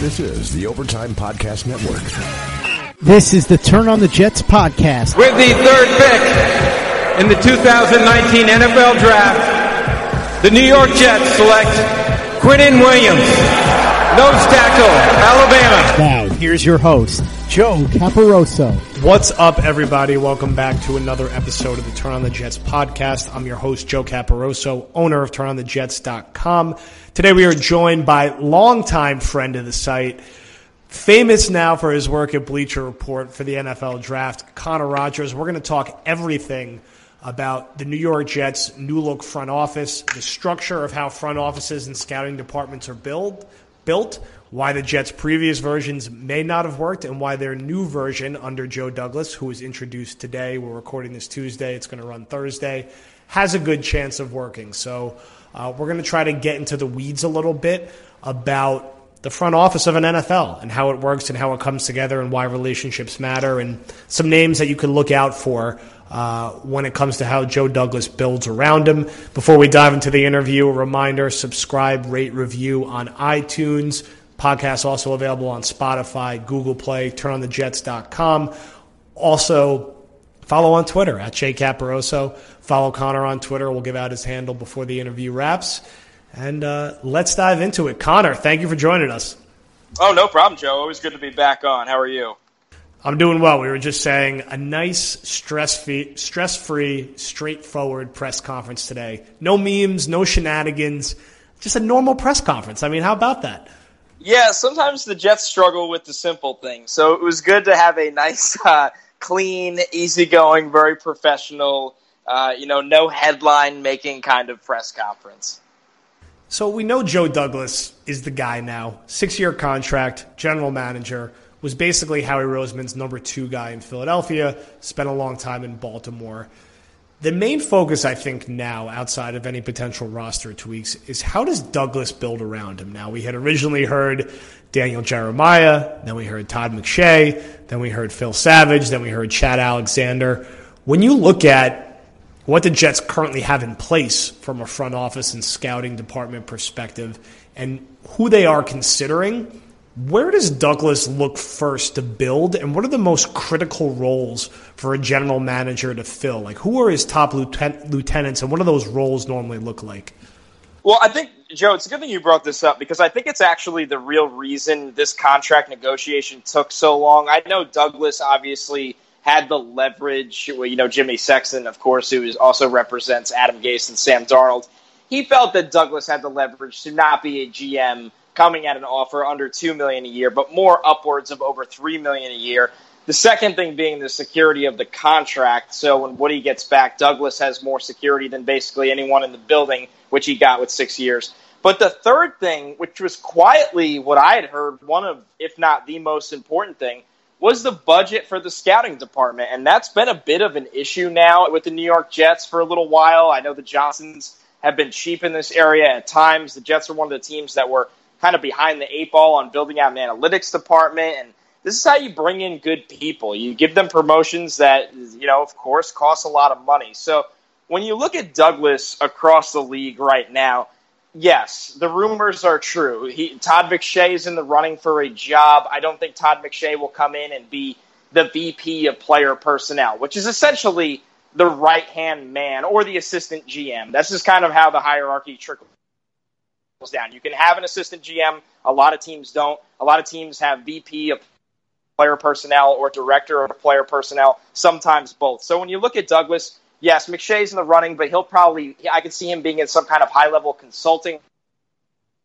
This is the Overtime Podcast Network. This is the Turn on the Jets podcast. With the third pick in the 2019 NFL Draft, the New York Jets select Quinnen Williams, nose tackle, Alabama. Now, here's your host, Joe Caparoso. What's up, everybody? Welcome back to another episode of the Turn on the Jets podcast. I'm your host, Joe Caparoso, owner of TurnOnTheJets.com. Today we are joined by longtime friend of the site, famous now for his work at Bleacher Report for the NFL Draft, Connor Rogers. We're going to talk everything about the New York Jets' new look front office, the structure of how front offices and scouting departments are build, built, why the Jets' previous versions may not have worked, and why their new version under Joe Douglas, who was introduced today, we're recording this Tuesday, it's going to run Thursday, has a good chance of working. So uh, we're going to try to get into the weeds a little bit about the front office of an NFL and how it works and how it comes together and why relationships matter and some names that you can look out for uh, when it comes to how Joe Douglas builds around him. Before we dive into the interview, a reminder subscribe, rate, review on iTunes. Podcast also available on Spotify, Google Play, turnonthejets.com. Also, follow on Twitter at Jay Caparoso. Follow Connor on Twitter. We'll give out his handle before the interview wraps. And uh, let's dive into it. Connor, thank you for joining us. Oh, no problem, Joe. Always good to be back on. How are you? I'm doing well. We were just saying a nice, stress-free, stress-free, straightforward press conference today. No memes, no shenanigans, just a normal press conference. I mean, how about that? Yeah, sometimes the Jets struggle with the simple things. So it was good to have a nice, uh, clean, easygoing, very professional, uh, you know, no headline making kind of press conference. So we know Joe Douglas is the guy now. Six year contract, general manager, was basically Howie Roseman's number two guy in Philadelphia, spent a long time in Baltimore. The main focus, I think, now, outside of any potential roster tweaks, is how does Douglas build around him? Now, we had originally heard Daniel Jeremiah, then we heard Todd McShay, then we heard Phil Savage, then we heard Chad Alexander. When you look at what the Jets currently have in place from a front office and scouting department perspective and who they are considering, where does Douglas look first to build, and what are the most critical roles for a general manager to fill? Like, who are his top lieutenant, lieutenants, and what do those roles normally look like? Well, I think, Joe, it's a good thing you brought this up because I think it's actually the real reason this contract negotiation took so long. I know Douglas obviously had the leverage. You know, Jimmy Sexton, of course, who also represents Adam Gase and Sam Darnold. He felt that Douglas had the leverage to not be a GM coming at an offer under two million a year, but more upwards of over three million a year. The second thing being the security of the contract. So when Woody gets back, Douglas has more security than basically anyone in the building, which he got with six years. But the third thing, which was quietly what I had heard, one of, if not the most important thing, was the budget for the scouting department. And that's been a bit of an issue now with the New York Jets for a little while. I know the Johnsons have been cheap in this area at times. The Jets are one of the teams that were kind of behind the eight ball on building out an analytics department. And this is how you bring in good people. You give them promotions that, you know, of course, cost a lot of money. So when you look at Douglas across the league right now, yes, the rumors are true. He, Todd McShay is in the running for a job. I don't think Todd McShay will come in and be the VP of player personnel, which is essentially the right hand man or the assistant GM. That's just kind of how the hierarchy trickles down. You can have an assistant GM. A lot of teams don't. A lot of teams have VP of player personnel or director of player personnel, sometimes both. So when you look at Douglas, yes, McShay's in the running, but he'll probably, I could see him being in some kind of high level consulting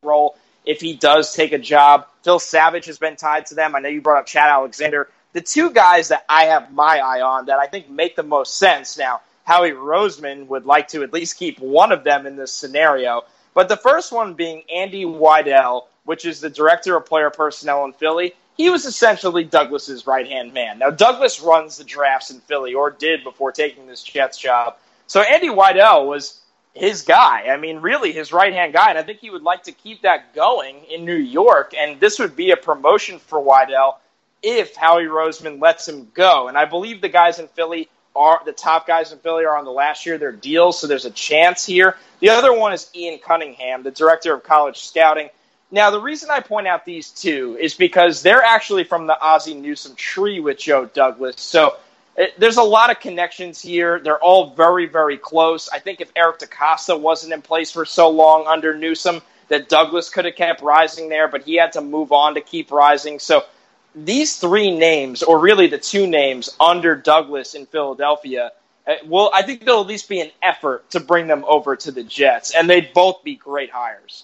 role if he does take a job. Phil Savage has been tied to them. I know you brought up Chad Alexander. The two guys that I have my eye on that I think make the most sense now, Howie Roseman would like to at least keep one of them in this scenario. But the first one being Andy Weidl, which is the director of player personnel in Philly. He was essentially Douglas's right hand man. Now, Douglas runs the drafts in Philly, or did before taking this Jets job. So Andy Weidl was his guy. I mean, really his right hand guy. And I think he would like to keep that going in New York. And this would be a promotion for Weidl if Howie Roseman lets him go. And I believe the guys in Philly are the top guys in Philly are on the last year of their deals, so there's a chance here. The other one is Ian Cunningham, the director of college scouting. Now, the reason I point out these two is because they're actually from the Ozzie Newsome tree with Joe Douglas. So it, there's a lot of connections here. They're all very, very close. I think if Eric DeCosta wasn't in place for so long under Newsome, that Douglas could have kept rising there, but he had to move on to keep rising. So these three names, or really the two names under Douglas in Philadelphia, uh, well, I think there'll at least be an effort to bring them over to the Jets, and they'd both be great hires.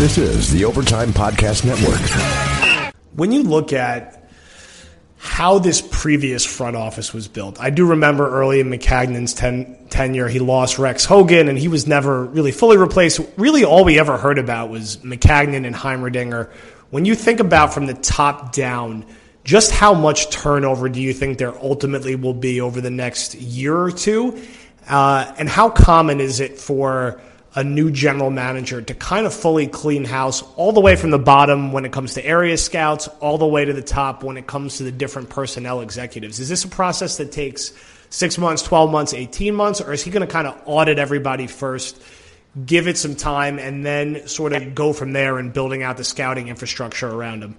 This is the Overtime Podcast Network. when you look at how this previous front office was built, I do remember early in Maccagnan's ten, tenure, he lost Rex Hogan, and he was never really fully replaced. Really, all we ever heard about was Maccagnan and Heimerdinger. When you think about from the top down, just how much turnover do you think there ultimately will be over the next year or two? Uh, and how common is it for a new general manager to kind of fully clean house all the way from the bottom when it comes to area scouts, all the way to the top when it comes to the different personnel executives? Is this a process that takes six months, 12 months, 18 months, or is he going to kind of audit everybody first, give it some time, and then sort of go from there and building out the scouting infrastructure around him?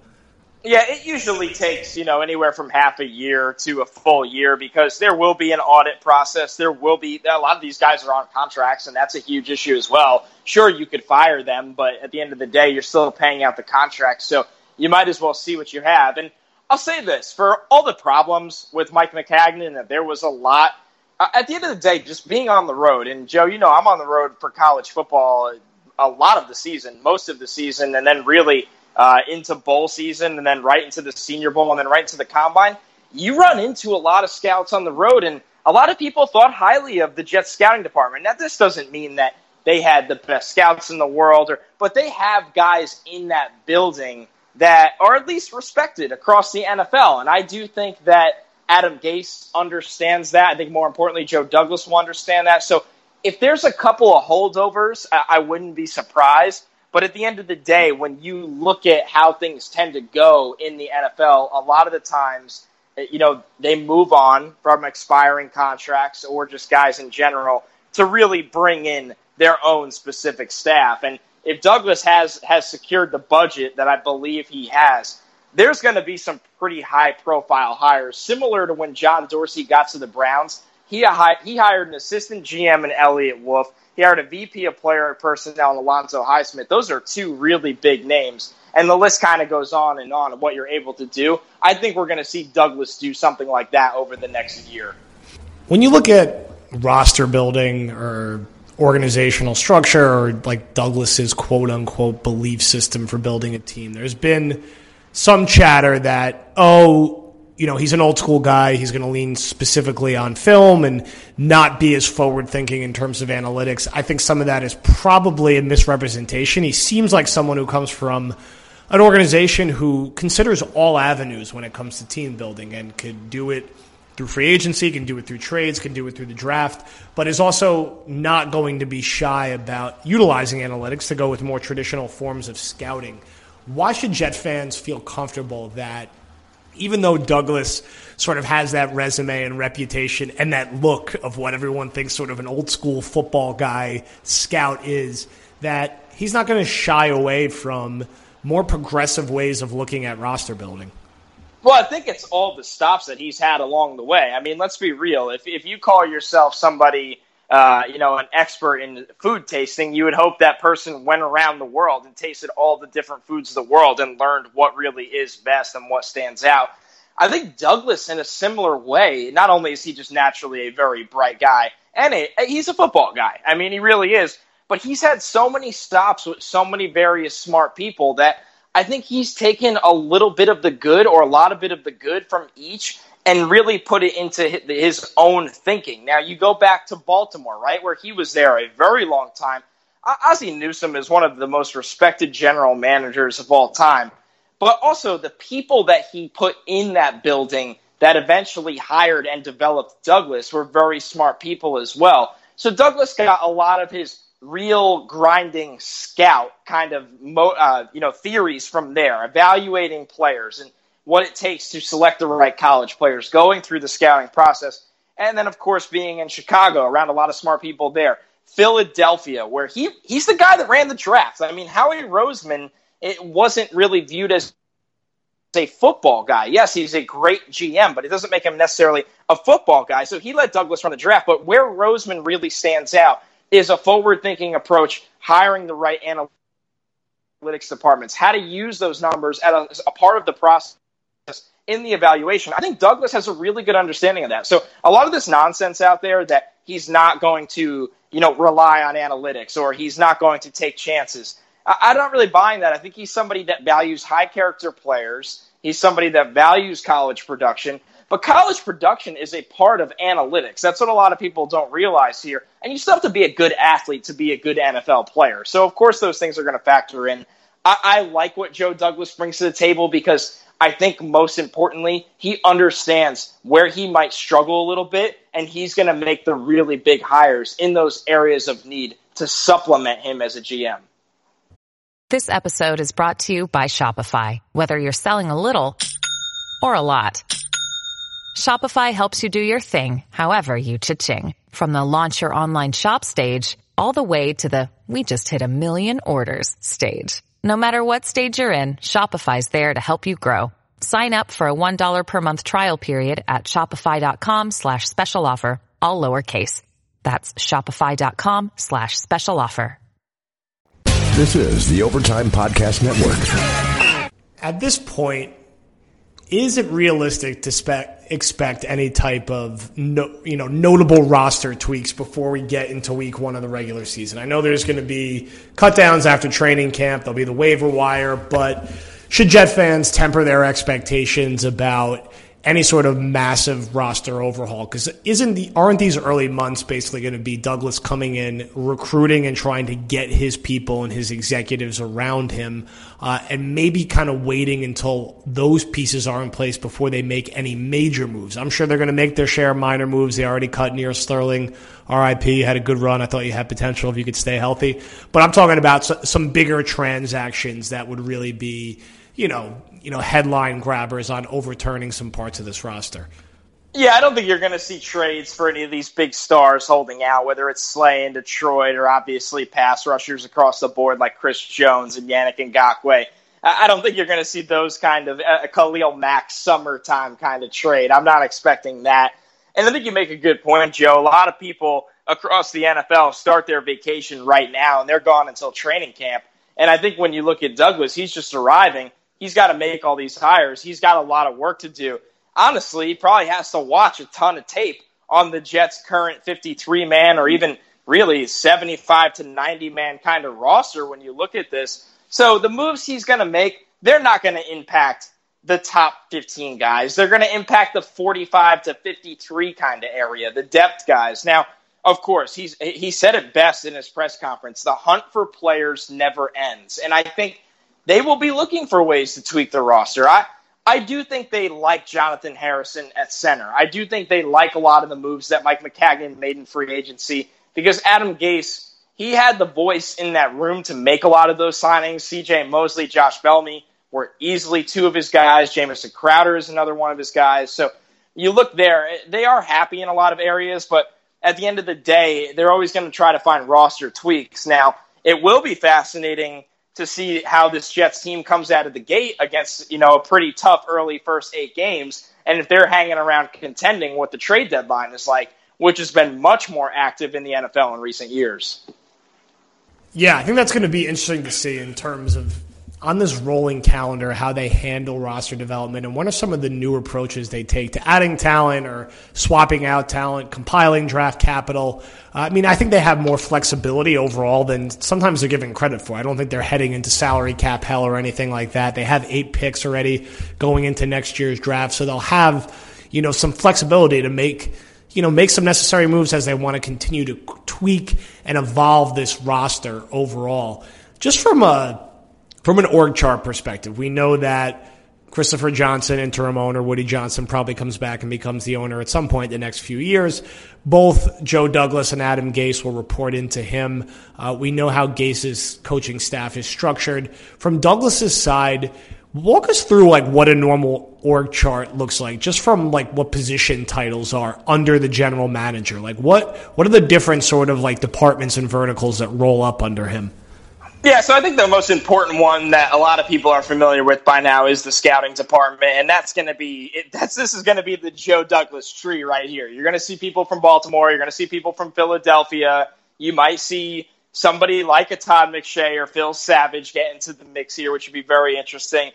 Yeah, it usually takes, you know, anywhere from half a year to a full year because there will be an audit process. There will be a lot of these guys are on contracts and that's a huge issue as well. Sure, you could fire them, but at the end of the day, you're still paying out the contract. So you might as well see what you have. And I'll say this for all the problems with Mike Maccagnan, that there was a lot. uh, At the end of the day, just being on the road, and Joe, you know, I'm on the road for college football a lot of the season, most of the season, and then really uh, into bowl season, and then right into the Senior Bowl, and then right into the combine. You run into a lot of scouts on the road, and a lot of people thought highly of the Jets scouting department. Now, this doesn't mean that they had the best scouts in the world, or but they have guys in that building that are at least respected across the NFL, and I do think that Adam Gase understands that. I think more importantly, Joe Douglas will understand that. So if there's a couple of holdovers, I, I wouldn't be surprised. But at the end of the day, when you look at how things tend to go in the NFL, a lot of the times, eh, you know, they move on from expiring contracts or just guys in general to really bring in their own specific staff. And if Douglas has has secured the budget that I believe he has, there's going to be some pretty high profile hires, similar to when John Dorsey got to the Browns. He he hired an assistant GM in Eliot Wolf. He hired a VP of player personnel in Alonzo Highsmith. Those are two really big names. And the list kind of goes on and on of what you're able to do. I think we're going to see Douglas do something like that over the next year. When you look at roster building or organizational structure or like Douglas's quote unquote belief system for building a team, there's been some chatter that, oh, you know, he's an old school guy. He's going to lean specifically on film and not be as forward thinking in terms of analytics. I think some of that is probably a misrepresentation. He seems like someone who comes from an organization who considers all avenues when it comes to team building and could do it through free agency, can do it through trades, can do it through the draft, but is also not going to be shy about utilizing analytics to go with more traditional forms of scouting. Why should Jet fans feel comfortable that even though Douglas sort of has that resume and reputation and that look of what everyone thinks sort of an old school football guy scout is, that he's not going to shy away from more progressive ways of looking at roster building? Well, I think it's all the stops that he's had along the way. I mean, let's be real. If if you call yourself somebody, uh, you know, an expert in food tasting, you would hope that person went around the world and tasted all the different foods of the world and learned what really is best and what stands out. I think Douglas, in a similar way, not only is he just naturally a very bright guy, and a, he's a football guy. I mean, he really is. But he's had so many stops with so many various smart people that I think he's taken a little bit of the good or a lot of bit of the good from each and really put it into his own thinking. Now, you go back to Baltimore, right, where he was there a very long time. Ozzie Newsome is one of the most respected general managers of all time, but also the people that he put in that building that eventually hired and developed Douglas were very smart people as well. So Douglas got a lot of his real grinding scout kind of uh, you know theories from there, evaluating players and what it takes to select the right college players, going through the scouting process, and then of course being in Chicago around a lot of smart people there. Philadelphia, where he he's the guy that ran the draft. I mean, Howie Roseman, it wasn't really viewed as a football guy. Yes, he's a great GM, but it doesn't make him necessarily a football guy. So he let Douglas run the draft. But where Roseman really stands out is a forward thinking approach, hiring the right analytics departments, how to use those numbers as a, a part of the process in the evaluation. I think Douglas has a really good understanding of that. So a lot of this nonsense out there that he's not going to, you know, rely on analytics or he's not going to take chances. I, I'm not really buying that. I think he's somebody that values high character players. He's somebody that values college production. But college production is a part of analytics. That's what a lot of people don't realize here. And you still have to be a good athlete to be a good NFL player. So, of course, those things are going to factor in. I, I like what Joe Douglas brings to the table because I think most importantly, he understands where he might struggle a little bit, and he's going to make the really big hires in those areas of need to supplement him as a GM. This episode is brought to you by Shopify. Whether you're selling a little or a lot. Shopify helps you do your thing, however you cha-ching. From the launch your online shop stage, all the way to the we just hit a million orders stage. No matter what stage you're in, Shopify's there to help you grow. Sign up for a $1 per month trial period at shopify.com slash special offer, all lowercase. That's shopify.com slash special offer. This is the Overtime Podcast Network. At this point, is it realistic to spec, expect any type of no, you know notable roster tweaks before we get into week one of the regular season? I know there's going to be cutdowns after training camp. There'll be the waiver wire, but should Jet fans temper their expectations about any sort of massive roster overhaul because isn't the aren't these early months basically going to be Douglas coming in recruiting and trying to get his people and his executives around him uh, and maybe kind of waiting until those pieces are in place before they make any major moves. I'm sure they're going to make their share of minor moves. They already cut Neal Sterling. RIP had a good run. I thought you had potential if you could stay healthy. But I'm talking about some bigger transactions that would really be you know, you know, headline grabbers on overturning some parts of this roster. Yeah, I don't think you're going to see trades for any of these big stars holding out, whether it's Slay in Detroit or obviously pass rushers across the board like Chris Jones and Yannick Ngakoue. I don't think you're going to see those kind of uh, Khalil Mack summertime kind of trade. I'm not expecting that. And I think you make a good point, Joe. A lot of people across the NFL start their vacation right now, and they're gone until training camp. And I think when you look at Douglas, he's just arriving he's got to make all these hires. He's got a lot of work to do. Honestly, he probably has to watch a ton of tape on the Jets' current 53 man or even really 75 to 90 man kind of roster when you look at this. So the moves he's going to make, they're not going to impact the top 15 guys. They're going to impact the 45 to 53 kind of area, the depth guys. Now, of course, he's he said it best in his press conference. The hunt for players never ends. And I think they will be looking for ways to tweak the roster. I I do think they like Jonathan Harrison at center. I do think they like a lot of the moves that Mike Maccagnan made in free agency because Adam Gase, he had the voice in that room to make a lot of those signings. CJ Mosley, Josh Bellamy were easily two of his guys. Jamison Crowder is another one of his guys. So you look there, they are happy in a lot of areas, but at the end of the day, they're always going to try to find roster tweaks. Now, it will be fascinating to see how this Jets team comes out of the gate against, you know, a pretty tough early first eight games. And if they're hanging around contending what the trade deadline is like, which has been much more active in the NFL in recent years. Yeah, I think that's going to be interesting to see in terms of on this rolling calendar how they handle roster development and what are some of the new approaches they take to adding talent or swapping out talent, compiling draft capital. Uh, I mean, I think they have more flexibility overall than sometimes they're given credit for. I don't think they're heading into salary cap hell or anything like that. They have eight picks already going into next year's draft, so they'll have, you know, some flexibility to make you know, make some necessary moves as they want to continue to tweak and evolve this roster overall. Just from a from an org chart perspective, we know that Christopher Johnson, interim owner, Woody Johnson probably comes back and becomes the owner at some point in the next few years. Both Joe Douglas and Adam Gase will report into him. Uh, we know how Gase's coaching staff is structured. From Douglas's side, walk us through like what a normal org chart looks like, just from like what position titles are under the general manager. Like what what are the different sort of like departments and verticals that roll up under him? Yeah, so I think the most important one that a lot of people are familiar with by now is the scouting department, and that's going to be it, that's this is going to be the Joe Douglas tree right here. You're going to see people from Baltimore, you're going to see people from Philadelphia. You might see somebody like a Todd McShay or Phil Savage get into the mix here, which would be very interesting.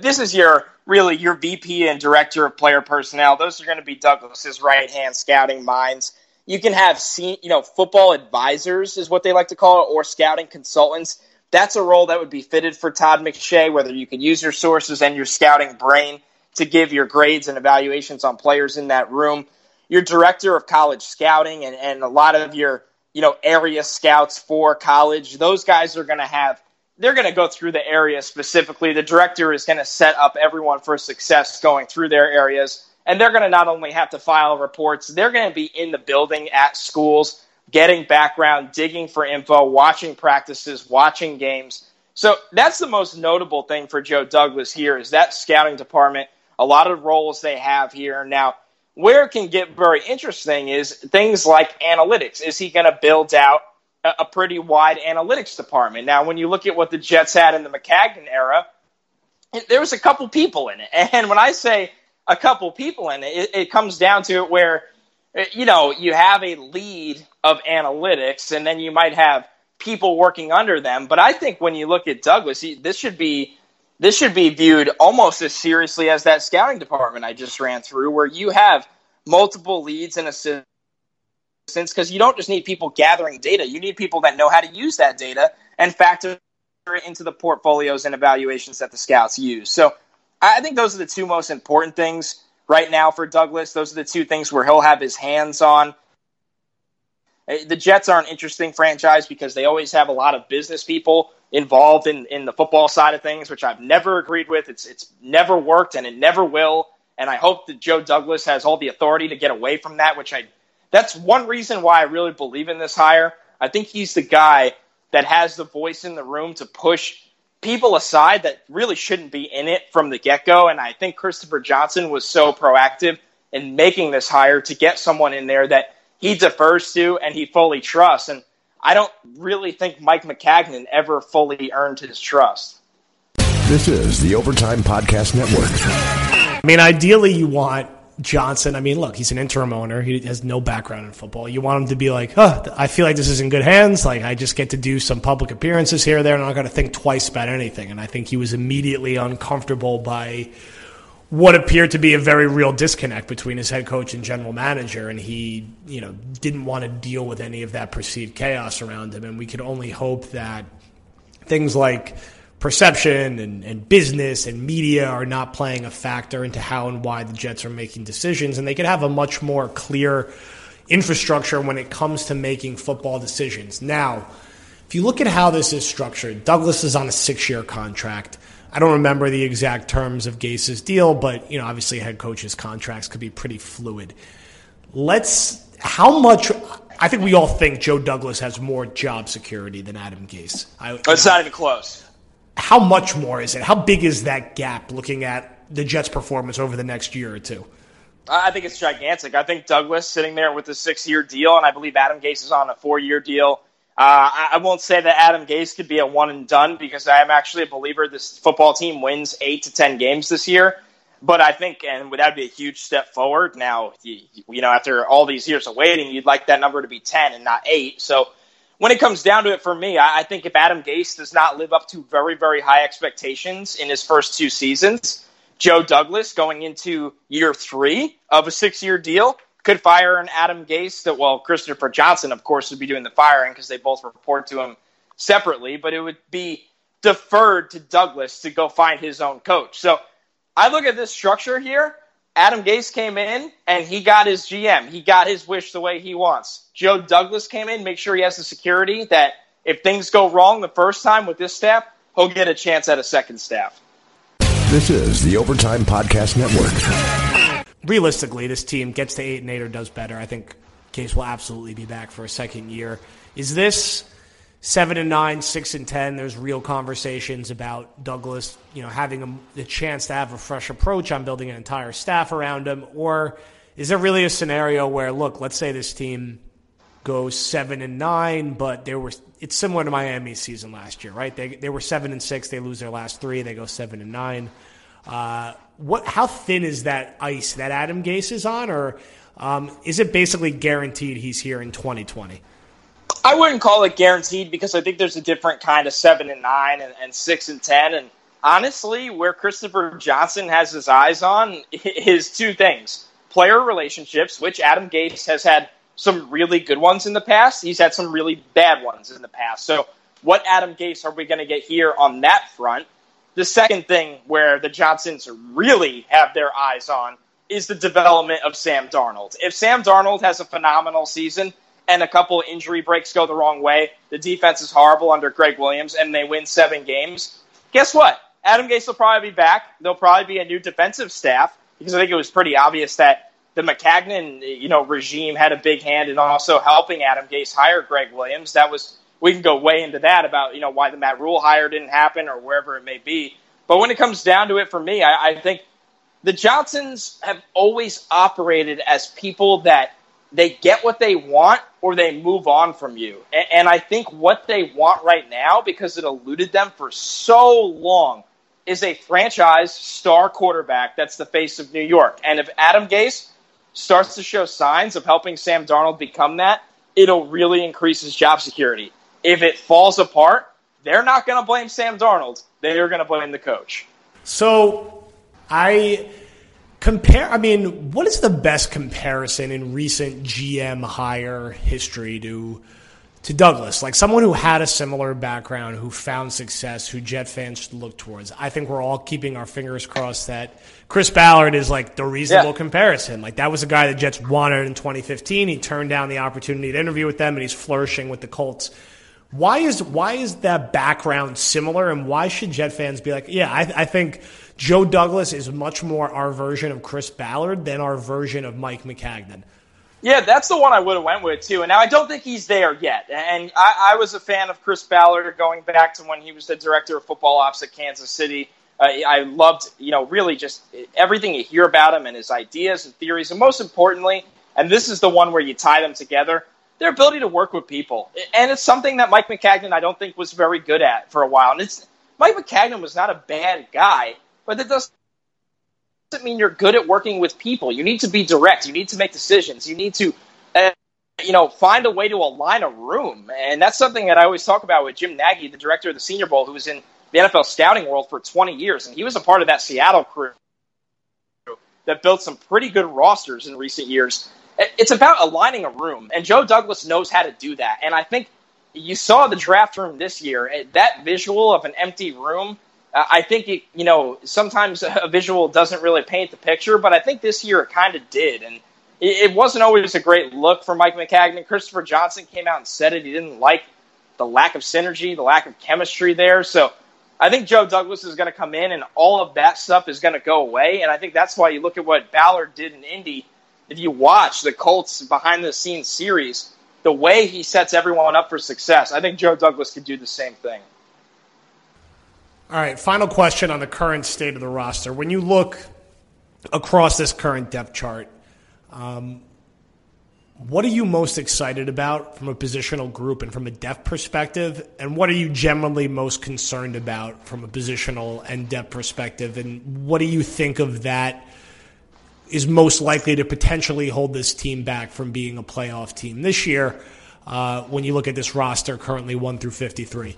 This is your really your VP and director of player personnel. Those are going to be Douglas's right hand scouting minds. You can have you know football advisors is what they like to call it, or scouting consultants that's a role that would be fitted for Todd McShay, whether you can use your sources and your scouting brain to give your grades and evaluations on players in that room. Your director of college scouting and, and a lot of your, you know, area scouts for college, those guys are going to have, they're going to go through the area specifically. The director is going to set up everyone for success going through their areas. And they're going to not only have to file reports, they're going to be in the building at schools getting background, digging for info, watching practices, watching games. So that's the most notable thing for Joe Douglas here is that scouting department, a lot of roles they have here. Now, where it can get very interesting is things like analytics. Is he going to build out a pretty wide analytics department? Now, when you look at what the Jets had in the Maccagnan era, there was a couple people in it. And when I say a couple people in it, it, it comes down to it where you know, you have a lead of analytics, and then you might have people working under them. But I think when you look at Douglas, this should be this should be viewed almost as seriously as that scouting department I just ran through, where you have multiple leads and assistants because you don't just need people gathering data; you need people that know how to use that data and factor it into the portfolios and evaluations that the scouts use. So I think those are the two most important things right now for Douglas. Those are the two things where he'll have his hands on. Eh, the Jets are an interesting franchise because they always have a lot of business people involved in, in the football side of things, which I've never agreed with. It's it's never worked and it never will. And I hope that Joe Douglas has all the authority to get away from that, which I that's one reason why I really believe in this hire. I think he's the guy that has the voice in the room to push people aside that really shouldn't be in it from the get go. And I think Christopher Johnson was so proactive in making this hire to get someone in there that he defers to and he fully trusts. And I don't really think Mike Maccagnan ever fully earned his trust. This is the Overtime Podcast Network. I mean, ideally, you want Johnson, I mean, look, he's an interim owner. He has no background in football. You want him to be like, oh, I feel like this is in good hands. Like, I just get to do some public appearances here or there, and I'm not going to think twice about anything. And I think he was immediately uncomfortable by what appeared to be a very real disconnect between his head coach and general manager. And he, you know, didn't want to deal with any of that perceived chaos around him. And we could only hope that things like perception and, and business and media are not playing a factor into how and why the Jets are making decisions. And they could have a much more clear infrastructure when it comes to making football decisions. Now, if you look at how this is structured, Douglas is on a six year contract. I don't remember the exact terms of Gase's deal, but you know, obviously, head coaches' contracts could be pretty fluid. Let's. How much? I think we all think Joe Douglas has more job security than Adam Gase. I, oh, it's not even close. How much more is it? How big is that gap looking at the Jets' performance over the next year or two? I think it's gigantic. I think Douglas sitting there with a six-year deal, and I believe Adam Gase is on a four-year deal. Uh, I won't say that Adam Gase could be a one and done because I am actually a believer this football team wins eight to ten games this year. But I think, and that would be a huge step forward. Now, you, you know, after all these years of waiting, you'd like that number to be ten and not eight. So when it comes down to it for me, I, I think if Adam Gase does not live up to very, very high expectations in his first two seasons, Joe Douglas going into year three of a six year deal could fire an Adam Gase that, well, Christopher Johnson, of course, would be doing the firing because they both report to him separately, but it would be deferred to Douglas to go find his own coach. So I look at this structure here. Adam Gase came in and he got his GM. He got his wish the way he wants. Joe Douglas came in, make sure he has the security that if things go wrong the first time with this staff, he'll get a chance at a second staff. This is the Overtime Podcast Network. Realistically, this team gets to eight and eight or does better. I think Gase will absolutely be back for a second year. Is this seven and nine, six and ten? There's real conversations about Douglas, you know, having a, the chance to have a fresh approach on building an entire staff around him, or is there really a scenario where, look, let's say this team goes seven and nine, but there were it's similar to Miami's season last year, right? They they were seven and six, they lose their last three, they go seven and nine. Uh, what? How thin is that ice that Adam Gase is on, or um, is it basically guaranteed he's here in 2020? I wouldn't call it guaranteed because I think there's a different kind of seven and nine and, and six and ten. And honestly, where Christopher Johnson has his eyes on is two things: player relationships, which Adam Gase has had some really good ones in the past. He's had some really bad ones in the past. So, what Adam Gase are we going to get here on that front? The second thing where the Johnsons really have their eyes on is the development of Sam Darnold. If Sam Darnold has a phenomenal season and a couple injury breaks go the wrong way, the defense is horrible under Gregg Williams, and they win seven games, guess what? Adam Gase will probably be back. There'll probably be a new defensive staff because I think it was pretty obvious that the Maccagnan, you know, regime had a big hand in also helping Adam Gase hire Gregg Williams. That was we can go way into that about you know why the Matt Rhule hire didn't happen or wherever it may be. But when it comes down to it, for me, I, I think the Johnsons have always operated as people that they get what they want or they move on from you. And, and I think what they want right now, because it eluded them for so long, is a franchise star quarterback that's the face of New York. And if Adam Gase starts to show signs of helping Sam Darnold become that, it'll really increase his job security. If it falls apart, they're not going to blame Sam Darnold. They're going to blame the coach. So I compare, I mean, what is the best comparison in recent GM hire history to to Douglas, like someone who had a similar background, who found success, who Jet fans should look towards. I think we're all keeping our fingers crossed that Chris Ballard is like the reasonable yeah. comparison. Like that was a guy the Jets wanted in 2015. He turned down the opportunity to interview with them, and he's flourishing with the Colts. Why is why is that background similar, and why should Jet fans be like, yeah, I, I think Joe Douglas is much more our version of Chris Ballard than our version of Mike Maccagnan. Yeah, that's the one I would have went with too. And now I don't think he's there yet. And I, I, was a fan of Chris Ballard going back to when he was the director of football ops at Kansas City. Uh, I loved, you know, really just everything you hear about him and his ideas and theories, and most importantly, and this is the one where you tie them together, their ability to work with people. And it's something that Mike Maccagnan I don't think was very good at for a while. And it's Mike Maccagnan was not a bad guy, but that does doesn't mean you're good at working with people. You need to be direct. You need to make decisions. You need to, uh, you know, find a way to align a room. And that's something that I always talk about with Jim Nagy, the director of the Senior Bowl, who was in the NFL scouting world for 20 years. And he was a part of that Seattle crew that built some pretty good rosters in recent years. It's about aligning a room. And Joe Douglas knows how to do that. And I think you saw the draft room this year. That visual of an empty room uh, I think it, you know sometimes a visual doesn't really paint the picture, but I think this year it kind of did, and it, wasn't always a great look for Mike Maccagnan. Christopher Johnson came out and said it; he didn't like the lack of synergy, the lack of chemistry there. So I think Joe Douglas is going to come in and all of that stuff is going to go away. And I think that's why you look at what Ballard did in Indy. If you watch the Colts behind the scenes series, the way he sets everyone up for success, I think Joe Douglas could do the same thing. All right, final question on the current state of the roster. When you look across this current depth chart, um, what are you most excited about from a positional group and from a depth perspective? And what are you generally most concerned about from a positional and depth perspective? And what do you think of that is most likely to potentially hold this team back from being a playoff team this year uh, when you look at this roster currently 1 through 53?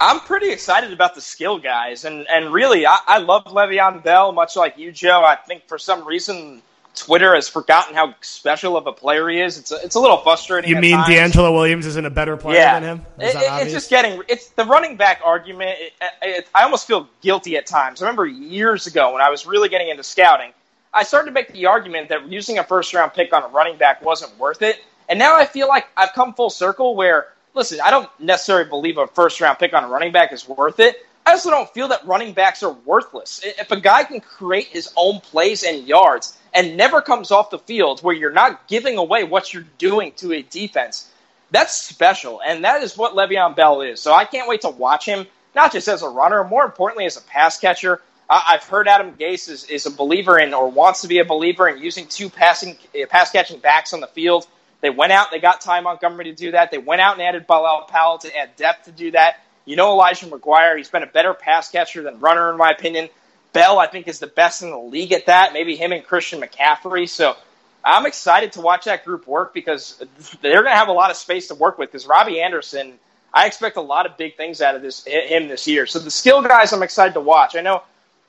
I'm pretty excited about the skill guys. And, and really, I, I love Le'Veon Bell, much like you, Joe. I think for some reason – Twitter has forgotten how special of a player he is. It's a, it's a little frustrating. You mean times. DeAngelo Williams isn't a better player yeah. than him? It, it's just getting it's the running back argument. It, it, I almost feel guilty at times. I remember years ago when I was really getting into scouting, I started to make the argument that using a first round pick on a running back wasn't worth it. And now I feel like I've come full circle where listen, I don't necessarily believe a first round pick on a running back is worth it. I also don't feel that running backs are worthless. If a guy can create his own plays and yards and never comes off the field where you're not giving away what you're doing to a defense, that's special. And that is what Le'Veon Bell is. So I can't wait to watch him, not just as a runner, more importantly as a pass catcher. I've heard Adam Gase is, is a believer in or wants to be a believer in using two passing uh, pass catching backs on the field. They went out, they got Ty Montgomery to do that. They went out and added Bilal Powell to add depth to do that. You know Elijah McGuire, he's been a better pass catcher than runner, in my opinion. Bell, I think, is the best in the league at that. Maybe him and Christian McCaffrey. So I'm excited to watch that group work because they're going to have a lot of space to work with. Because Robbie Anderson, I expect a lot of big things out of this him this year. So the skill guys, I'm excited to watch. I know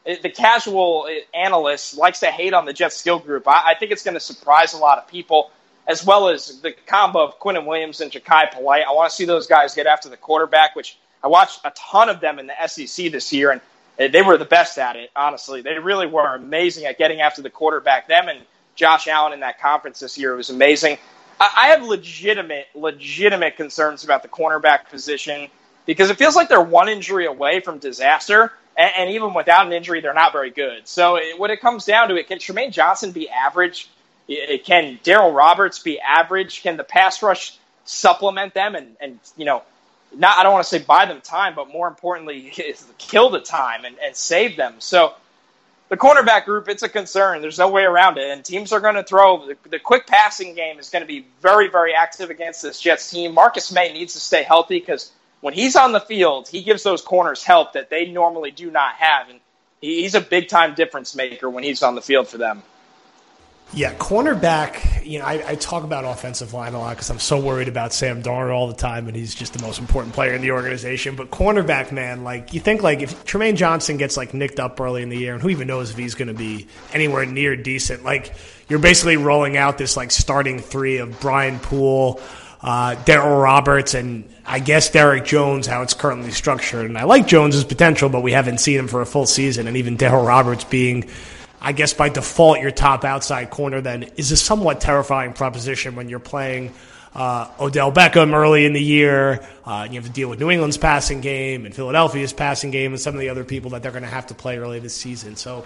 the casual uh, analyst likes to hate on the Jets skill group. I, I think it's going to surprise a lot of people, as well as the combo of Quinnen Williams and Jachai Polite. I want to see those guys get after the quarterback, which I watched a ton of them in the SEC this year, and uh, they were the best at it. Honestly, they really were amazing at getting after the quarterback. Them and Josh Allen in that conference this year was amazing. I have legitimate, legitimate concerns about the cornerback position because it feels like they're one injury away from disaster, and, and even without an injury, they're not very good. So it, when it comes down to it, can Trumaine Johnson be average? Can Darryl Roberts be average? Can the pass rush supplement them and, and you know not I don't want to say buy them time, but more importantly, kill the time and, and save them. So the cornerback group, it's a concern. There's no way around it. And teams are going to throw the, the, quick passing game is going to be very, very active against this Jets team. Marcus Maye needs to stay healthy because when he's on the field, he gives those corners help that they normally do not have. And he's a big time difference maker when he's on the field for them. Yeah, cornerback. You know, I, I talk about offensive line a lot because I'm so worried about Sam Darnold all the time, and he's just the most important player in the organization. But cornerback, man, like you think, like if Trumaine Johnson gets like nicked up early in the year, and who even knows if he's going to be anywhere near decent? Like you're basically rolling out this like starting three of Brian Poole, uh, Darryl Roberts, and I guess Derrick Jones. How it's currently structured, and I like Jones's potential, but we haven't seen him for a full season, and even Darryl Roberts being I guess by default, your top outside corner then is a somewhat terrifying proposition when you're playing uh, Odell Beckham early in the year. Uh, you have to deal with New England's passing game and Philadelphia's passing game and some of the other people that they're going to have to play early this season. So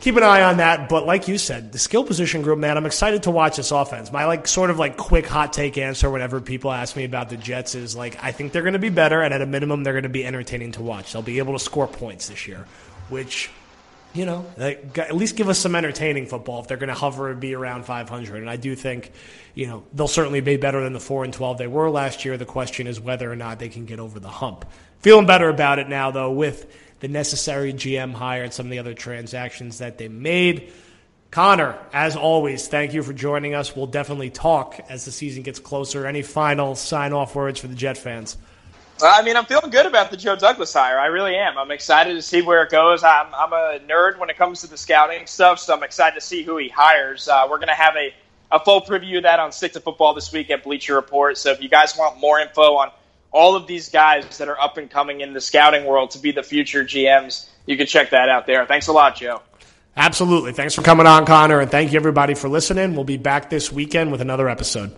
keep an eye on that. But like you said, the skill position group, man, I'm excited to watch this offense. My like sort of like quick hot take answer whenever people ask me about the Jets is like I think they're going to be better, and at a minimum, they're going to be entertaining to watch. They'll be able to score points this year, which you know, at least give us some entertaining football if they're going to hover and be around 500. And I do think, you know, they'll certainly be better than the 4 and 12 they were last year. The question is whether or not they can get over the hump. Feeling better about it now, though, with the necessary GM hire and some of the other transactions that they made. Connor, as always, thank you for joining us. We'll definitely talk as the season gets closer. Any final sign off words for the Jet fans? I mean, I'm feeling good about the Joe Douglas hire. I really am. I'm excited to see where it goes. I'm, I'm a nerd when it comes to the scouting stuff, so I'm excited to see who he hires. Uh, we're going to have a, a full preview of that on Stick to Football this week at Bleacher Report. So if you guys want more info on all of these guys that are up and coming in the scouting world to be the future GMs, you can check that out there. Thanks a lot, Joe. Absolutely. Thanks for coming on, Connor, and thank you everybody for listening. We'll be back this weekend with another episode.